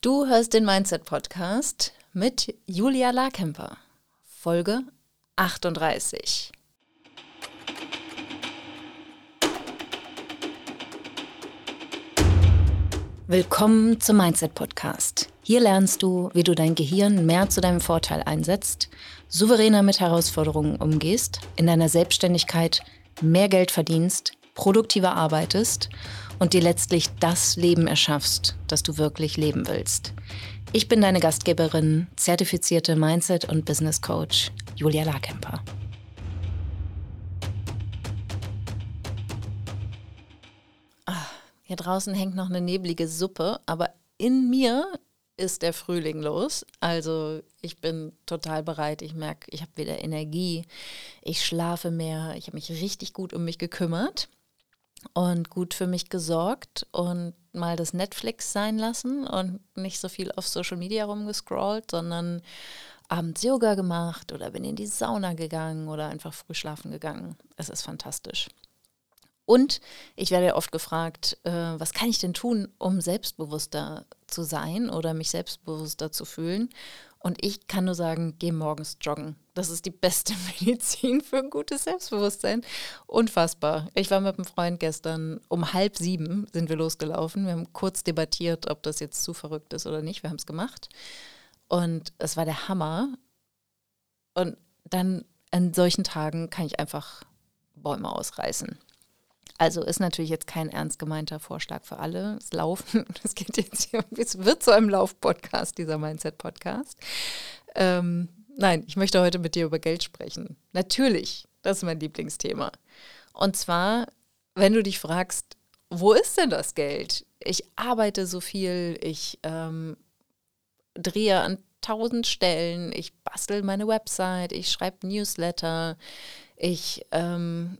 Du hörst den Mindset Podcast mit Julia Larkemper, Folge 38. Willkommen zum Mindset Podcast. Hier lernst du, wie du dein Gehirn mehr zu deinem Vorteil einsetzt, souveräner mit Herausforderungen umgehst, in deiner Selbstständigkeit mehr Geld verdienst, produktiver arbeitest und dir letztlich das Leben erschaffst, das du wirklich leben willst. Ich bin deine Gastgeberin, zertifizierte Mindset- und Business Coach Julia Larkemper. Ah, hier draußen hängt noch eine neblige Suppe, aber in mir ist der Frühling los. Also ich bin total bereit. Ich merke, ich habe wieder Energie. Ich schlafe mehr. Ich habe mich richtig gut um mich gekümmert und gut für mich gesorgt und mal das Netflix sein lassen und nicht so viel auf Social Media rumgescrollt, sondern abends Yoga gemacht oder bin in die Sauna gegangen oder einfach früh schlafen gegangen. Es ist fantastisch. Und ich werde oft gefragt, äh, was kann ich denn tun, um selbstbewusster zu sein oder mich selbstbewusster zu fühlen? Und ich kann nur sagen, geh morgens joggen. Das ist die beste Medizin für ein gutes Selbstbewusstsein. Unfassbar. Ich war mit einem Freund gestern um halb sieben sind wir losgelaufen. Wir haben kurz debattiert, ob das jetzt zu verrückt ist oder nicht. Wir haben es gemacht. Und es war der Hammer. Und dann an solchen Tagen kann ich einfach Bäume ausreißen. Also ist natürlich jetzt kein ernst gemeinter Vorschlag für alle. Es laufen, es geht jetzt hier, es wird zu einem Lauf-Podcast, dieser Mindset-Podcast. Ähm, nein, ich möchte heute mit dir über Geld sprechen. Natürlich, das ist mein Lieblingsthema. Und zwar, wenn du dich fragst, wo ist denn das Geld? Ich arbeite so viel, ich ähm, drehe an tausend Stellen, ich bastel meine Website, ich schreibe Newsletter, ich ähm,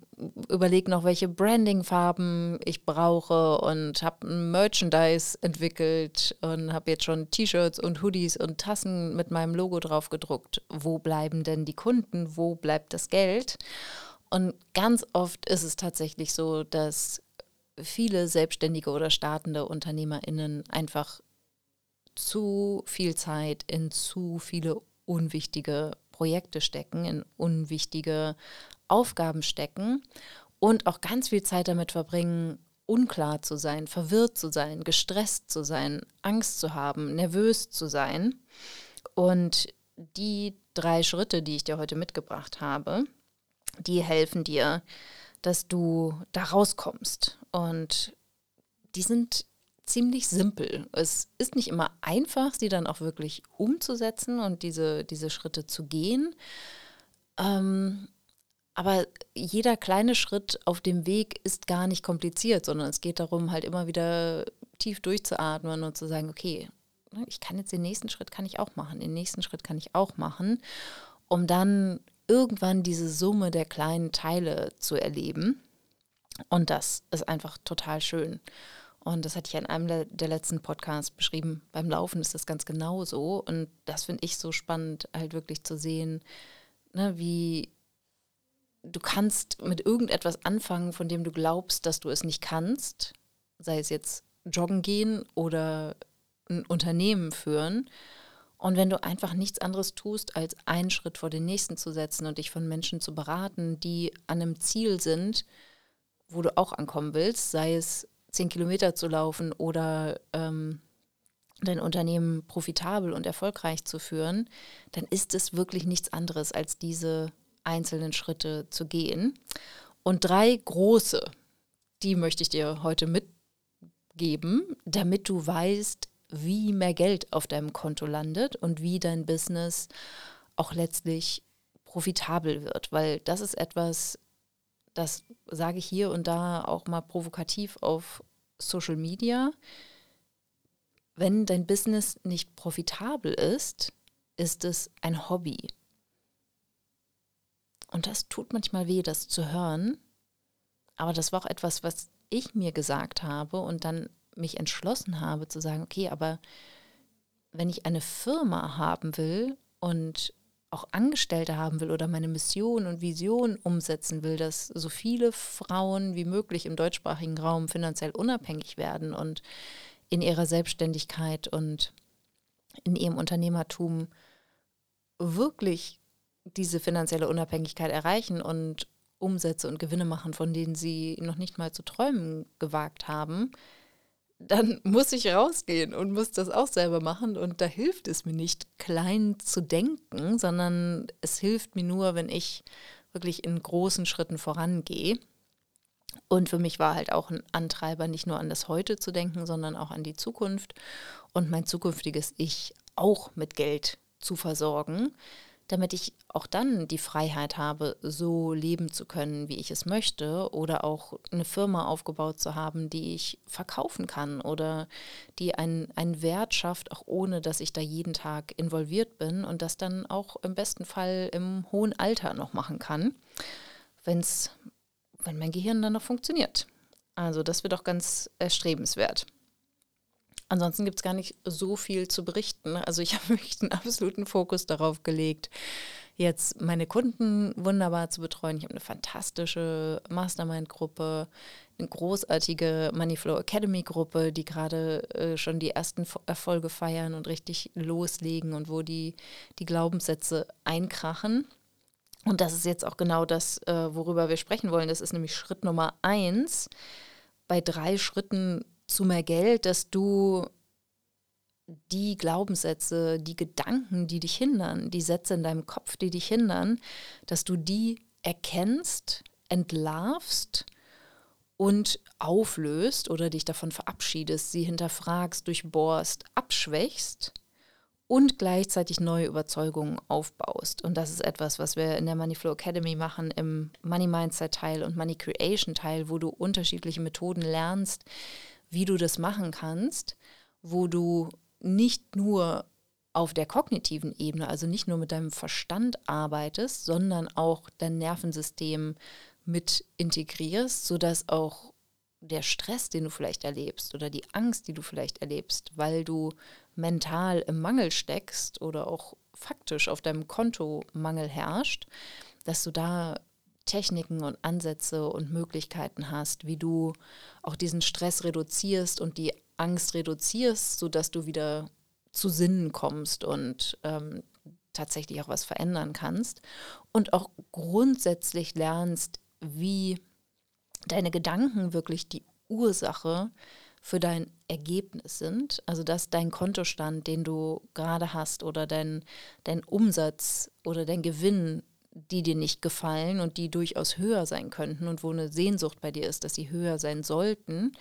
überlege noch, welche Branding-Farben ich brauche und habe ein Merchandise entwickelt und habe jetzt schon T-Shirts und Hoodies und Tassen mit meinem Logo drauf gedruckt. Wo bleiben denn die Kunden? Wo bleibt das Geld? Und ganz oft ist es tatsächlich so, dass viele selbstständige oder startende UnternehmerInnen einfach zu viel Zeit in zu viele unwichtige Projekte stecken, in unwichtige Aufgaben stecken und auch ganz viel Zeit damit verbringen, unklar zu sein, verwirrt zu sein, gestresst zu sein, Angst zu haben, nervös zu sein. Und die drei Schritte, die ich dir heute mitgebracht habe, die helfen dir, dass du da rauskommst. Und die sind ziemlich simpel. Es ist nicht immer einfach, sie dann auch wirklich umzusetzen und diese, diese Schritte zu gehen. Ähm, aber jeder kleine Schritt auf dem Weg ist gar nicht kompliziert, sondern es geht darum, halt immer wieder tief durchzuatmen und zu sagen, okay, ne, ich kann jetzt den nächsten Schritt kann ich auch machen, den nächsten Schritt kann ich auch machen, um dann irgendwann diese Summe der kleinen Teile zu erleben. Und das ist einfach total schön. Und das hatte ich in einem der letzten Podcasts beschrieben. Beim Laufen ist das ganz genau so. Und das finde ich so spannend, halt wirklich zu sehen, ne, wie du kannst mit irgendetwas anfangen, von dem du glaubst, dass du es nicht kannst. Sei es jetzt joggen gehen oder ein Unternehmen führen. Und wenn du einfach nichts anderes tust, als einen Schritt vor den nächsten zu setzen und dich von Menschen zu beraten, die an einem Ziel sind, wo du auch ankommen willst, sei es zehn Kilometer zu laufen oder ähm, dein Unternehmen profitabel und erfolgreich zu führen, dann ist es wirklich nichts anderes als diese einzelnen Schritte zu gehen. Und drei große, die möchte ich dir heute mitgeben, damit du weißt, wie mehr Geld auf deinem Konto landet und wie dein Business auch letztlich profitabel wird, weil das ist etwas, das sage ich hier und da auch mal provokativ auf Social Media. Wenn dein Business nicht profitabel ist, ist es ein Hobby. Und das tut manchmal weh, das zu hören. Aber das war auch etwas, was ich mir gesagt habe und dann mich entschlossen habe zu sagen, okay, aber wenn ich eine Firma haben will und auch Angestellte haben will oder meine Mission und Vision umsetzen will, dass so viele Frauen wie möglich im deutschsprachigen Raum finanziell unabhängig werden und in ihrer Selbstständigkeit und in ihrem Unternehmertum wirklich diese finanzielle Unabhängigkeit erreichen und Umsätze und Gewinne machen, von denen sie noch nicht mal zu träumen gewagt haben, dann muss ich rausgehen und muss das auch selber machen. Und da hilft es mir nicht, klein zu denken, sondern es hilft mir nur, wenn ich wirklich in großen Schritten vorangehe. Und für mich war halt auch ein Antreiber, nicht nur an das Heute zu denken, sondern auch an die Zukunft und mein zukünftiges Ich auch mit Geld zu versorgen, damit ich auch dann die Freiheit habe, so leben zu können, wie ich es möchte, oder auch eine Firma aufgebaut zu haben, die ich verkaufen kann oder die einen, einen Wert schafft, auch ohne dass ich da jeden Tag involviert bin und das dann auch im besten Fall im hohen Alter noch machen kann, wenn's, wenn mein Gehirn dann noch funktioniert. Also das wird auch ganz erstrebenswert. Ansonsten gibt es gar nicht so viel zu berichten. Also ich habe wirklich einen absoluten Fokus darauf gelegt, jetzt meine Kunden wunderbar zu betreuen. Ich habe eine fantastische Mastermind-Gruppe, eine großartige Moneyflow Academy-Gruppe, die gerade äh, schon die ersten Erfolge feiern und richtig loslegen und wo die, die Glaubenssätze einkrachen. Und das ist jetzt auch genau das, äh, worüber wir sprechen wollen. Das ist nämlich Schritt Nummer eins. Bei drei Schritten zu mehr Geld, dass du die Glaubenssätze, die Gedanken, die dich hindern, die Sätze in deinem Kopf, die dich hindern, dass du die erkennst, entlarvst und auflöst oder dich davon verabschiedest, sie hinterfragst, durchbohrst, abschwächst und gleichzeitig neue Überzeugungen aufbaust. Und das ist etwas, was wir in der Moneyflow Academy machen, im Money Mindset Teil und Money Creation Teil, wo du unterschiedliche Methoden lernst, wie du das machen kannst, wo du nicht nur auf der kognitiven Ebene, also nicht nur mit deinem Verstand arbeitest, sondern auch dein Nervensystem mit integrierst, sodass auch der Stress, den du vielleicht erlebst oder die Angst, die du vielleicht erlebst, weil du mental im Mangel steckst oder auch faktisch auf deinem Konto Mangel herrscht, dass du da Techniken und Ansätze und Möglichkeiten hast, wie du auch diesen Stress reduzierst und die Angst reduzierst, sodass du wieder zu Sinnen kommst und ähm, tatsächlich auch was verändern kannst und auch grundsätzlich lernst, wie deine Gedanken wirklich die Ursache für dein Ergebnis sind. Also dass dein Kontostand, den du gerade hast oder dein, dein Umsatz oder dein Gewinn die dir nicht gefallen und die durchaus höher sein könnten und wo eine Sehnsucht bei dir ist, dass sie höher sein sollten,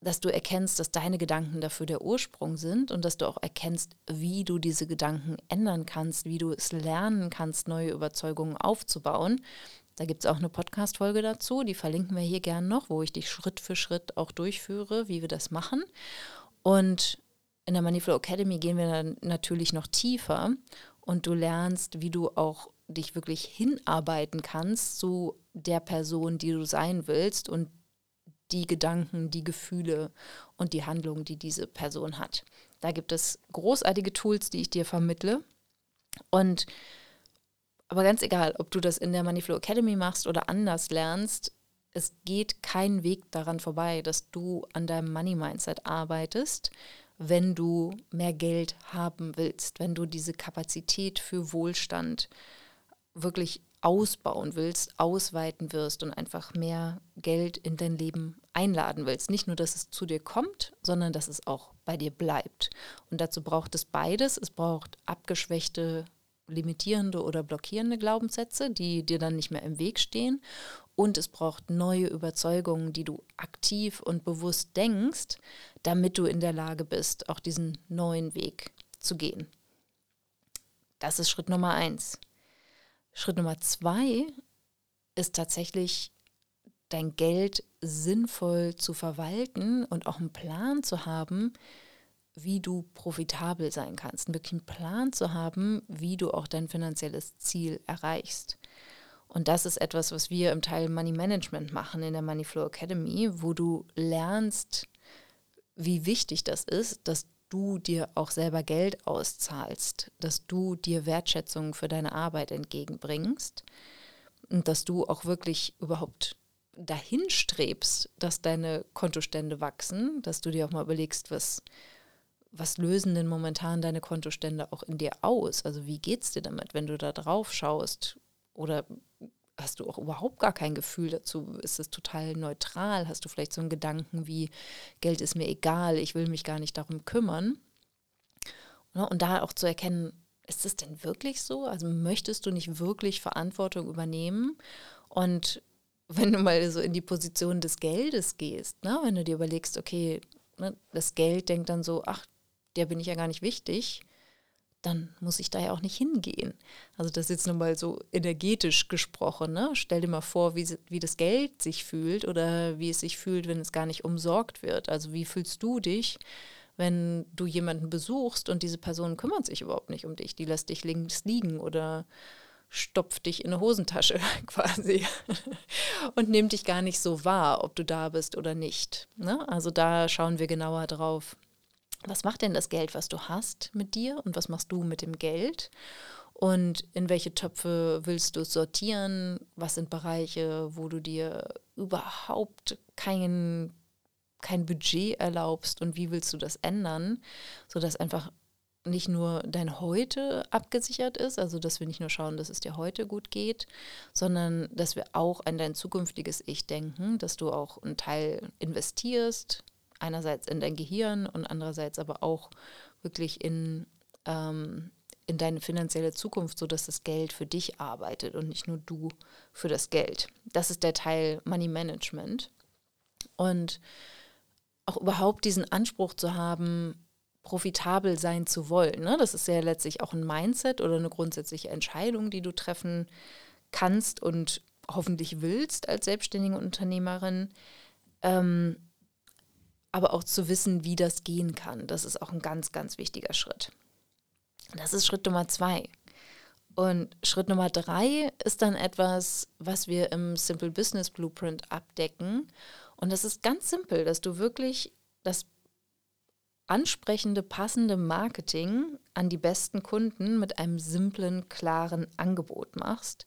dass du erkennst, dass deine Gedanken dafür der Ursprung sind und dass du auch erkennst, wie du diese Gedanken ändern kannst, wie du es lernen kannst, neue Überzeugungen aufzubauen. Da gibt es auch eine Podcast-Folge dazu, die verlinken wir hier gern noch, wo ich dich Schritt für Schritt auch durchführe, wie wir das machen. Und in der Moneyflow Academy gehen wir dann natürlich noch tiefer und du lernst, wie du auch dich wirklich hinarbeiten kannst zu der Person, die du sein willst und die Gedanken, die Gefühle und die Handlungen, die diese Person hat. Da gibt es großartige Tools, die ich dir vermittle. Und aber ganz egal, ob du das in der Moneyflow Academy machst oder anders lernst, es geht kein Weg daran vorbei, dass du an deinem Money Mindset arbeitest, wenn du mehr Geld haben willst, wenn du diese Kapazität für Wohlstand wirklich ausbauen willst, ausweiten wirst und einfach mehr Geld in dein Leben einladen willst. Nicht nur, dass es zu dir kommt, sondern dass es auch bei dir bleibt. Und dazu braucht es beides. Es braucht abgeschwächte, limitierende oder blockierende Glaubenssätze, die dir dann nicht mehr im Weg stehen. Und es braucht neue Überzeugungen, die du aktiv und bewusst denkst, damit du in der Lage bist, auch diesen neuen Weg zu gehen. Das ist Schritt Nummer eins. Schritt Nummer zwei ist tatsächlich dein Geld sinnvoll zu verwalten und auch einen Plan zu haben, wie du profitabel sein kannst. Einen Plan zu haben, wie du auch dein finanzielles Ziel erreichst. Und das ist etwas, was wir im Teil Money Management machen in der Money Flow Academy, wo du lernst, wie wichtig das ist, dass du dir auch selber Geld auszahlst, dass du dir Wertschätzung für deine Arbeit entgegenbringst und dass du auch wirklich überhaupt dahin strebst, dass deine Kontostände wachsen, dass du dir auch mal überlegst, was, was lösen denn momentan deine Kontostände auch in dir aus? Also wie geht es dir damit, wenn du da drauf schaust? Oder hast du auch überhaupt gar kein Gefühl dazu? Ist es total neutral? Hast du vielleicht so einen Gedanken wie, Geld ist mir egal, ich will mich gar nicht darum kümmern? Und da auch zu erkennen, ist es denn wirklich so? Also möchtest du nicht wirklich Verantwortung übernehmen? Und wenn du mal so in die Position des Geldes gehst, ne, wenn du dir überlegst, okay, ne, das Geld denkt dann so, ach, der bin ich ja gar nicht wichtig, dann muss ich da ja auch nicht hingehen. Also das ist jetzt nur mal so energetisch gesprochen. Ne? Stell dir mal vor, wie, wie das Geld sich fühlt oder wie es sich fühlt, wenn es gar nicht umsorgt wird. Also wie fühlst du dich, wenn du jemanden besuchst und diese Person kümmert sich überhaupt nicht um dich, die lässt dich links liegen oder stopft dich in eine Hosentasche quasi und nimmt dich gar nicht so wahr, ob du da bist oder nicht. Ne? Also da schauen wir genauer drauf. Was macht denn das Geld, was du hast mit dir und was machst du mit dem Geld? Und in welche Töpfe willst du sortieren? Was sind Bereiche, wo du dir überhaupt kein, kein Budget erlaubst und wie willst du das ändern, sodass einfach nicht nur dein Heute abgesichert ist, also dass wir nicht nur schauen, dass es dir heute gut geht, sondern dass wir auch an dein zukünftiges Ich denken, dass du auch einen Teil investierst, einerseits in dein Gehirn und andererseits aber auch wirklich in, ähm, in deine finanzielle Zukunft, sodass das Geld für dich arbeitet und nicht nur du für das Geld. Das ist der Teil Money Management. Und auch überhaupt diesen Anspruch zu haben, profitabel sein zu wollen. Ne? Das ist ja letztlich auch ein Mindset oder eine grundsätzliche Entscheidung, die du treffen kannst und hoffentlich willst als selbstständige Unternehmerin. Ähm, aber auch zu wissen, wie das gehen kann. Das ist auch ein ganz, ganz wichtiger Schritt. Das ist Schritt Nummer zwei. Und Schritt Nummer drei ist dann etwas, was wir im Simple Business Blueprint abdecken. Und das ist ganz simpel, dass du wirklich das ansprechende, passende Marketing an die besten Kunden mit einem simplen, klaren Angebot machst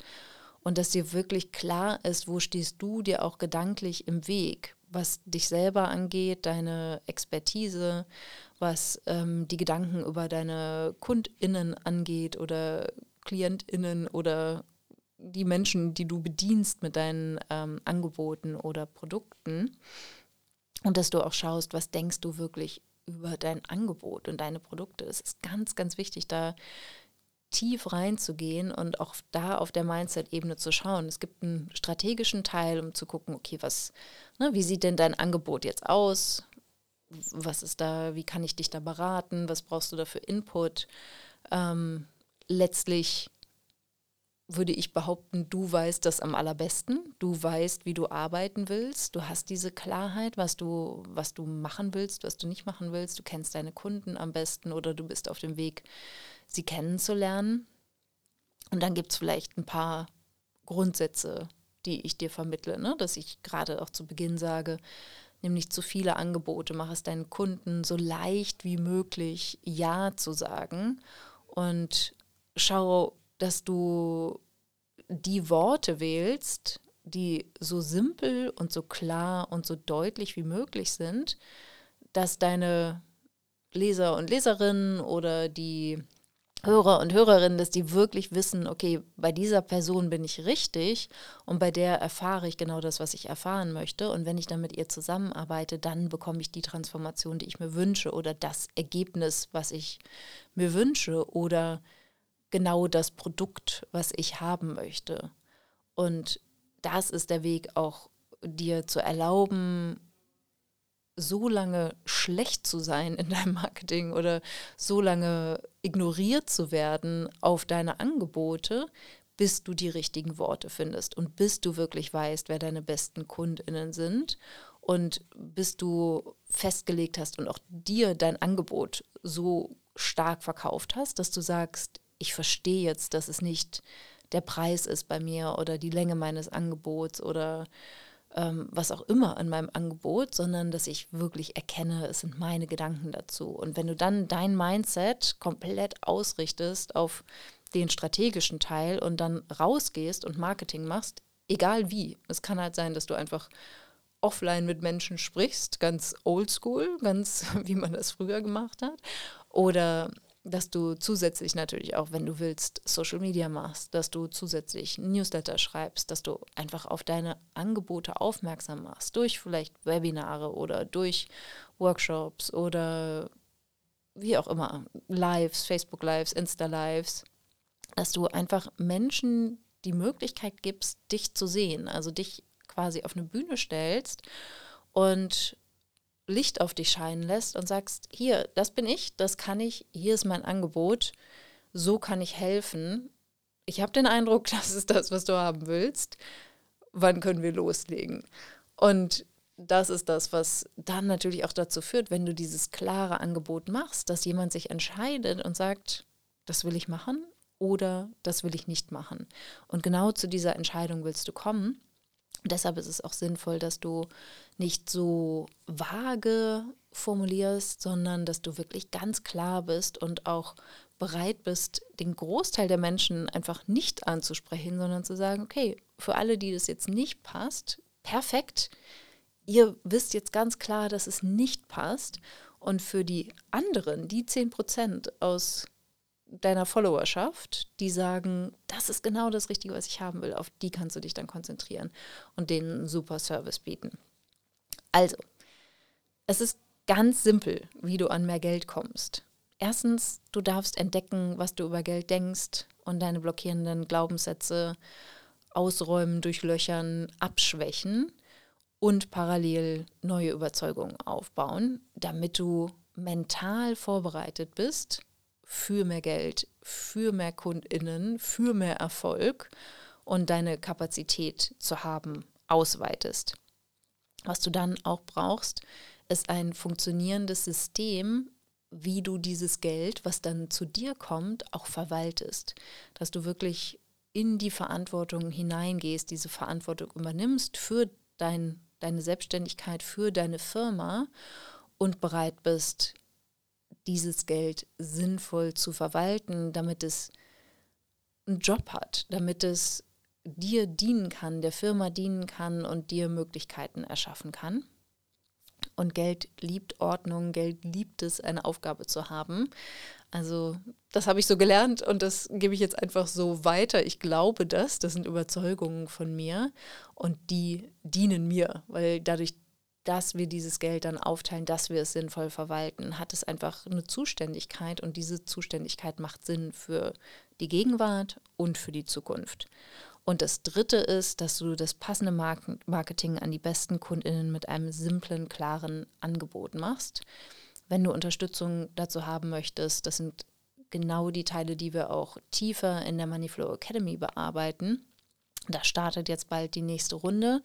und dass dir wirklich klar ist, wo stehst du dir auch gedanklich im Weg, was dich selber angeht, deine Expertise, was ähm, die Gedanken über deine KundInnen angeht oder KlientInnen oder die Menschen, die du bedienst mit deinen ähm, Angeboten oder Produkten. Und dass du auch schaust, was denkst du wirklich über dein Angebot und deine Produkte. Es ist ganz, ganz wichtig, da tief reinzugehen und auch da auf der Mindset-Ebene zu schauen. Es gibt einen strategischen Teil, um zu gucken, okay, was, ne, wie sieht denn dein Angebot jetzt aus? Was ist da, wie kann ich dich da beraten? Was brauchst du da für Input? Ähm, letztlich würde ich behaupten, du weißt das am allerbesten. Du weißt, wie du arbeiten willst. Du hast diese Klarheit, was du, was du machen willst, was du nicht machen willst. Du kennst deine Kunden am besten oder du bist auf dem Weg, sie kennenzulernen. Und dann gibt es vielleicht ein paar Grundsätze, die ich dir vermittle, ne? dass ich gerade auch zu Beginn sage, nimm nicht zu viele Angebote, mach es deinen Kunden so leicht wie möglich Ja zu sagen und schau dass du die Worte wählst, die so simpel und so klar und so deutlich wie möglich sind, dass deine Leser und Leserinnen oder die Hörer und Hörerinnen, dass die wirklich wissen, okay, bei dieser Person bin ich richtig und bei der erfahre ich genau das, was ich erfahren möchte. Und wenn ich dann mit ihr zusammenarbeite, dann bekomme ich die Transformation, die ich mir wünsche oder das Ergebnis, was ich mir wünsche oder genau das Produkt, was ich haben möchte. Und das ist der Weg auch dir zu erlauben, so lange schlecht zu sein in deinem Marketing oder so lange ignoriert zu werden auf deine Angebote, bis du die richtigen Worte findest und bis du wirklich weißt, wer deine besten Kundinnen sind und bis du festgelegt hast und auch dir dein Angebot so stark verkauft hast, dass du sagst, ich verstehe jetzt, dass es nicht der Preis ist bei mir oder die Länge meines Angebots oder ähm, was auch immer an meinem Angebot, sondern dass ich wirklich erkenne, es sind meine Gedanken dazu. Und wenn du dann dein Mindset komplett ausrichtest auf den strategischen Teil und dann rausgehst und Marketing machst, egal wie, es kann halt sein, dass du einfach offline mit Menschen sprichst, ganz oldschool, ganz wie man das früher gemacht hat. Oder dass du zusätzlich natürlich auch, wenn du willst, Social Media machst, dass du zusätzlich Newsletter schreibst, dass du einfach auf deine Angebote aufmerksam machst, durch vielleicht Webinare oder durch Workshops oder wie auch immer, Lives, Facebook Lives, Insta Lives, dass du einfach Menschen die Möglichkeit gibst, dich zu sehen, also dich quasi auf eine Bühne stellst und Licht auf dich scheinen lässt und sagst, hier, das bin ich, das kann ich, hier ist mein Angebot, so kann ich helfen. Ich habe den Eindruck, das ist das, was du haben willst. Wann können wir loslegen? Und das ist das, was dann natürlich auch dazu führt, wenn du dieses klare Angebot machst, dass jemand sich entscheidet und sagt, das will ich machen oder das will ich nicht machen. Und genau zu dieser Entscheidung willst du kommen. Deshalb ist es auch sinnvoll, dass du nicht so vage formulierst, sondern dass du wirklich ganz klar bist und auch bereit bist, den Großteil der Menschen einfach nicht anzusprechen, sondern zu sagen, okay, für alle, die das jetzt nicht passt, perfekt, ihr wisst jetzt ganz klar, dass es nicht passt. Und für die anderen, die 10 Prozent aus deiner Followerschaft, die sagen, das ist genau das Richtige, was ich haben will, auf die kannst du dich dann konzentrieren und denen einen super Service bieten. Also, es ist ganz simpel, wie du an mehr Geld kommst. Erstens, du darfst entdecken, was du über Geld denkst und deine blockierenden Glaubenssätze ausräumen, durchlöchern, abschwächen und parallel neue Überzeugungen aufbauen, damit du mental vorbereitet bist für mehr Geld, für mehr Kundinnen, für mehr Erfolg und deine Kapazität zu haben ausweitest. Was du dann auch brauchst, ist ein funktionierendes System, wie du dieses Geld, was dann zu dir kommt, auch verwaltest. Dass du wirklich in die Verantwortung hineingehst, diese Verantwortung übernimmst für dein, deine Selbstständigkeit, für deine Firma und bereit bist, dieses Geld sinnvoll zu verwalten, damit es einen Job hat, damit es dir dienen kann, der Firma dienen kann und dir Möglichkeiten erschaffen kann. Und Geld liebt Ordnung, Geld liebt es, eine Aufgabe zu haben. Also das habe ich so gelernt und das gebe ich jetzt einfach so weiter. Ich glaube das, das sind Überzeugungen von mir und die dienen mir, weil dadurch dass wir dieses Geld dann aufteilen, dass wir es sinnvoll verwalten, hat es einfach eine Zuständigkeit und diese Zuständigkeit macht Sinn für die Gegenwart und für die Zukunft. Und das Dritte ist, dass du das passende Marketing an die besten Kundinnen mit einem simplen, klaren Angebot machst. Wenn du Unterstützung dazu haben möchtest, das sind genau die Teile, die wir auch tiefer in der Moneyflow Academy bearbeiten. Da startet jetzt bald die nächste Runde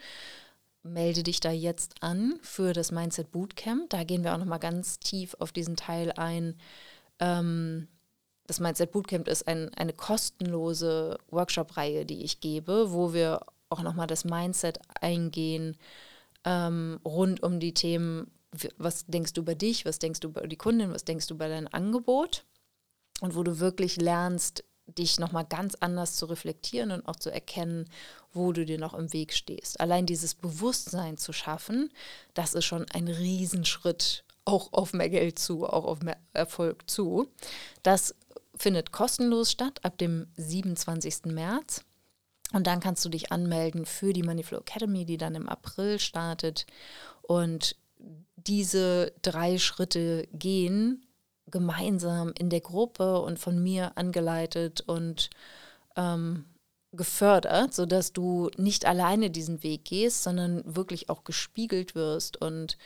melde dich da jetzt an für das Mindset Bootcamp. Da gehen wir auch nochmal ganz tief auf diesen Teil ein. Ähm, das Mindset Bootcamp ist ein, eine kostenlose Workshop-Reihe, die ich gebe, wo wir auch nochmal das Mindset eingehen ähm, rund um die Themen, was denkst du über dich, was denkst du über die Kundin, was denkst du über dein Angebot und wo du wirklich lernst, dich nochmal ganz anders zu reflektieren und auch zu erkennen, wo du dir noch im Weg stehst. Allein dieses Bewusstsein zu schaffen, das ist schon ein Riesenschritt auch auf mehr Geld zu, auch auf mehr Erfolg zu. Das findet kostenlos statt ab dem 27. März. Und dann kannst du dich anmelden für die Moneyflow Academy, die dann im April startet. Und diese drei Schritte gehen gemeinsam in der Gruppe und von mir angeleitet und ähm, gefördert, sodass du nicht alleine diesen Weg gehst, sondern wirklich auch gespiegelt wirst und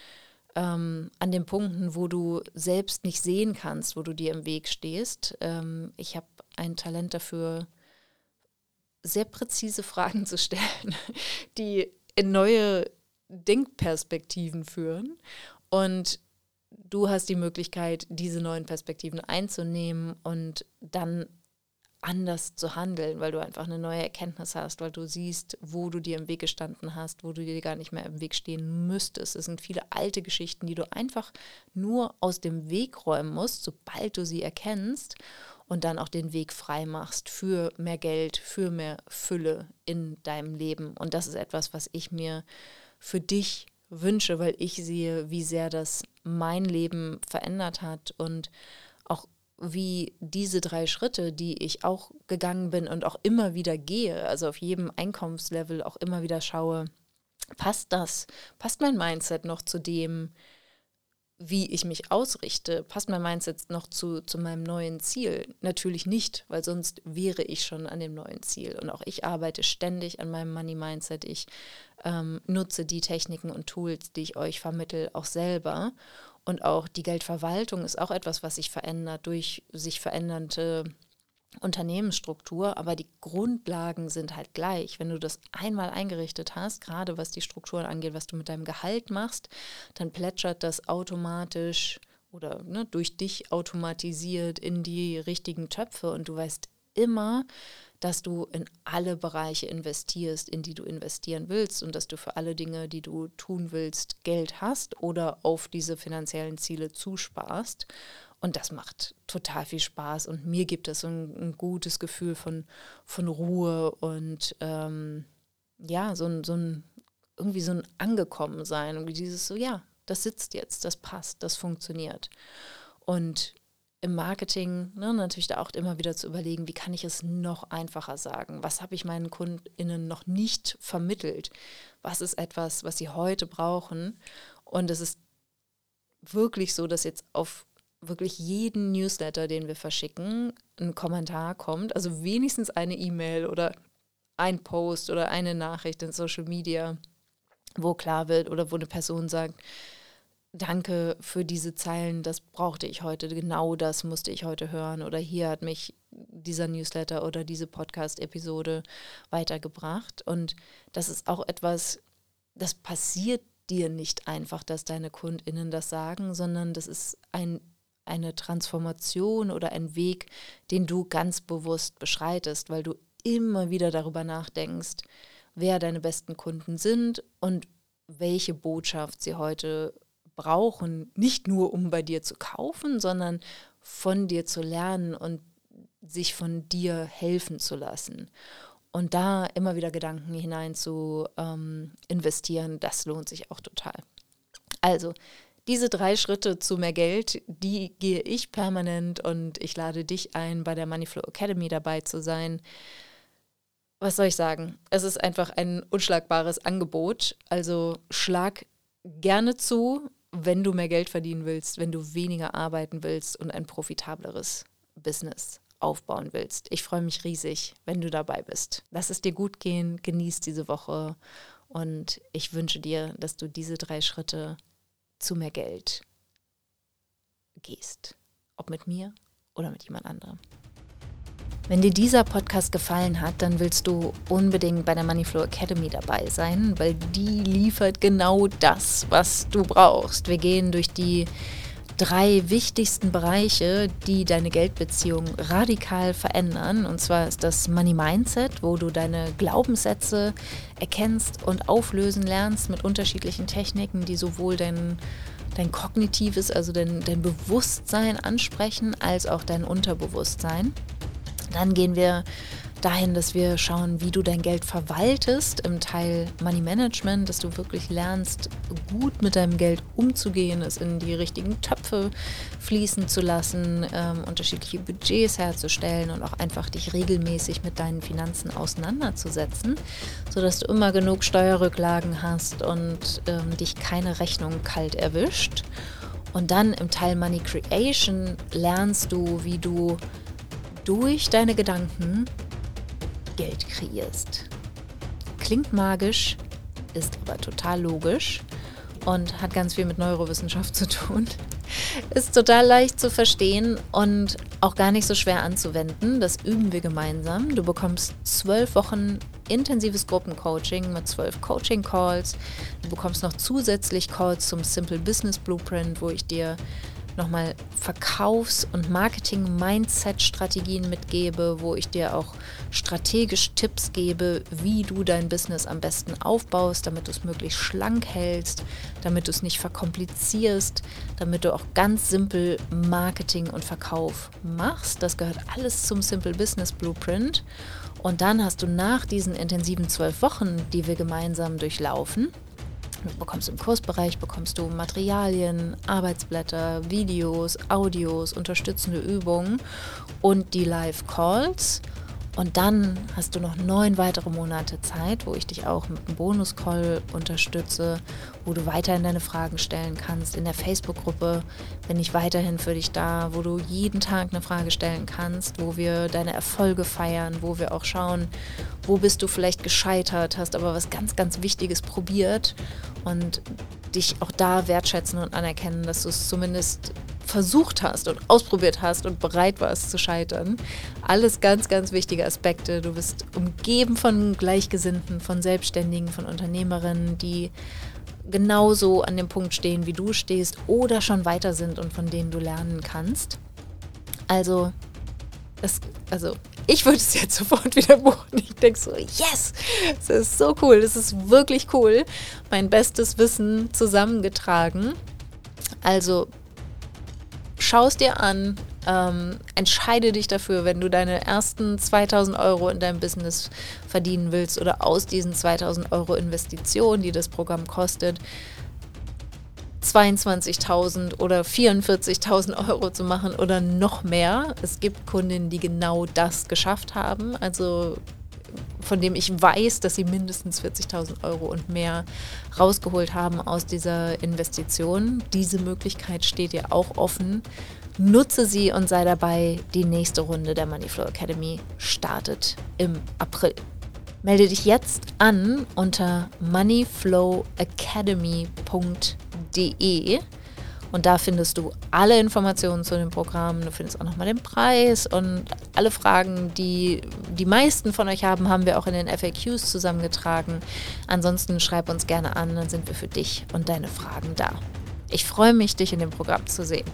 ähm, an den Punkten, wo du selbst nicht sehen kannst, wo du dir im Weg stehst. Ähm, ich habe ein Talent dafür, sehr präzise Fragen zu stellen, die in neue Denkperspektiven führen. Und du hast die Möglichkeit, diese neuen Perspektiven einzunehmen und dann anders zu handeln, weil du einfach eine neue Erkenntnis hast, weil du siehst, wo du dir im Weg gestanden hast, wo du dir gar nicht mehr im Weg stehen müsstest. Es sind viele alte Geschichten, die du einfach nur aus dem Weg räumen musst, sobald du sie erkennst und dann auch den Weg frei machst für mehr Geld, für mehr Fülle in deinem Leben. Und das ist etwas, was ich mir für dich wünsche, weil ich sehe, wie sehr das mein Leben verändert hat und wie diese drei Schritte, die ich auch gegangen bin und auch immer wieder gehe, also auf jedem Einkommenslevel auch immer wieder schaue, passt das, passt mein Mindset noch zu dem, wie ich mich ausrichte, passt mein Mindset noch zu, zu meinem neuen Ziel? Natürlich nicht, weil sonst wäre ich schon an dem neuen Ziel. Und auch ich arbeite ständig an meinem Money Mindset. Ich ähm, nutze die Techniken und Tools, die ich euch vermittel, auch selber. Und auch die Geldverwaltung ist auch etwas, was sich verändert durch sich verändernde Unternehmensstruktur, aber die Grundlagen sind halt gleich. Wenn du das einmal eingerichtet hast, gerade was die Strukturen angeht, was du mit deinem Gehalt machst, dann plätschert das automatisch oder ne, durch dich automatisiert in die richtigen Töpfe und du weißt immer, dass du in alle Bereiche investierst, in die du investieren willst und dass du für alle Dinge, die du tun willst, Geld hast oder auf diese finanziellen Ziele zusparst. Und das macht total viel Spaß und mir gibt es ein, ein gutes Gefühl von, von Ruhe und ähm, ja, so ein, so ein, irgendwie so ein Angekommensein. Und dieses so, ja, das sitzt jetzt, das passt, das funktioniert. Und im Marketing ne, natürlich da auch immer wieder zu überlegen, wie kann ich es noch einfacher sagen? Was habe ich meinen KundInnen noch nicht vermittelt? Was ist etwas, was sie heute brauchen? Und es ist wirklich so, dass jetzt auf wirklich jeden Newsletter, den wir verschicken, ein Kommentar kommt, also wenigstens eine E-Mail oder ein Post oder eine Nachricht in Social Media, wo klar wird oder wo eine Person sagt, danke für diese Zeilen, das brauchte ich heute, genau das musste ich heute hören oder hier hat mich dieser Newsletter oder diese Podcast-Episode weitergebracht. Und das ist auch etwas, das passiert dir nicht einfach, dass deine KundInnen das sagen, sondern das ist ein eine Transformation oder ein Weg, den du ganz bewusst beschreitest, weil du immer wieder darüber nachdenkst, wer deine besten Kunden sind und welche Botschaft sie heute brauchen, nicht nur um bei dir zu kaufen, sondern von dir zu lernen und sich von dir helfen zu lassen. Und da immer wieder Gedanken hinein zu ähm, investieren, das lohnt sich auch total. Also diese drei Schritte zu mehr Geld, die gehe ich permanent und ich lade dich ein, bei der Moneyflow Academy dabei zu sein. Was soll ich sagen? Es ist einfach ein unschlagbares Angebot. Also schlag gerne zu, wenn du mehr Geld verdienen willst, wenn du weniger arbeiten willst und ein profitableres Business aufbauen willst. Ich freue mich riesig, wenn du dabei bist. Lass es dir gut gehen, genieß diese Woche und ich wünsche dir, dass du diese drei Schritte zu mehr Geld gehst. Ob mit mir oder mit jemand anderem. Wenn dir dieser Podcast gefallen hat, dann willst du unbedingt bei der Moneyflow Academy dabei sein, weil die liefert genau das, was du brauchst. Wir gehen durch die drei wichtigsten Bereiche, die deine Geldbeziehung radikal verändern. Und zwar ist das Money Mindset, wo du deine Glaubenssätze erkennst und auflösen lernst mit unterschiedlichen Techniken, die sowohl dein, dein kognitives, also dein, dein Bewusstsein ansprechen, als auch dein Unterbewusstsein. Dann gehen wir dahin, dass wir schauen, wie du dein Geld verwaltest im Teil Money Management, dass du wirklich lernst, gut mit deinem Geld umzugehen, es in die richtigen Töpfe fließen zu lassen, ähm, unterschiedliche Budgets herzustellen und auch einfach dich regelmäßig mit deinen Finanzen auseinanderzusetzen, sodass du immer genug Steuerrücklagen hast und ähm, dich keine Rechnung kalt erwischt. Und dann im Teil Money Creation lernst du, wie du durch deine Gedanken Geld kreierst. Klingt magisch, ist aber total logisch und hat ganz viel mit Neurowissenschaft zu tun. Ist total leicht zu verstehen und auch gar nicht so schwer anzuwenden. Das üben wir gemeinsam. Du bekommst zwölf Wochen intensives Gruppencoaching mit zwölf Coaching-Calls. Du bekommst noch zusätzlich Calls zum Simple Business Blueprint, wo ich dir nochmal Verkaufs- und Marketing-Mindset-Strategien mitgebe, wo ich dir auch strategisch Tipps gebe, wie du dein Business am besten aufbaust, damit du es möglichst schlank hältst, damit du es nicht verkomplizierst, damit du auch ganz simpel Marketing und Verkauf machst. Das gehört alles zum Simple Business Blueprint. Und dann hast du nach diesen intensiven zwölf Wochen, die wir gemeinsam durchlaufen, Du bekommst im Kursbereich bekommst du Materialien, Arbeitsblätter, Videos, Audios, unterstützende Übungen und die Live-Calls. Und dann hast du noch neun weitere Monate Zeit, wo ich dich auch mit einem Bonus-Call unterstütze, wo du weiterhin deine Fragen stellen kannst. In der Facebook-Gruppe bin ich weiterhin für dich da, wo du jeden Tag eine Frage stellen kannst, wo wir deine Erfolge feiern, wo wir auch schauen, wo bist du vielleicht gescheitert, hast aber was ganz, ganz Wichtiges probiert und dich auch da wertschätzen und anerkennen, dass du es zumindest versucht hast und ausprobiert hast und bereit warst zu scheitern. Alles ganz, ganz wichtige Aspekte. Du bist umgeben von Gleichgesinnten, von Selbstständigen, von Unternehmerinnen, die genauso an dem Punkt stehen, wie du stehst oder schon weiter sind und von denen du lernen kannst. Also, das, also ich würde es jetzt sofort wieder buchen. Ich denke so, yes, das ist so cool, das ist wirklich cool. Mein bestes Wissen zusammengetragen. Also schau es dir an, ähm, entscheide dich dafür, wenn du deine ersten 2000 Euro in deinem Business verdienen willst oder aus diesen 2000 Euro Investitionen, die das Programm kostet, 22.000 oder 44.000 Euro zu machen oder noch mehr. Es gibt Kundinnen, die genau das geschafft haben. Also von dem ich weiß, dass sie mindestens 40.000 Euro und mehr rausgeholt haben aus dieser Investition. Diese Möglichkeit steht dir auch offen. Nutze sie und sei dabei. Die nächste Runde der Moneyflow Academy startet im April. Melde dich jetzt an unter moneyflowacademy.de und da findest du alle Informationen zu dem Programm. Du findest auch nochmal den Preis und alle Fragen, die die meisten von euch haben, haben wir auch in den FAQs zusammengetragen. Ansonsten schreib uns gerne an, dann sind wir für dich und deine Fragen da. Ich freue mich, dich in dem Programm zu sehen.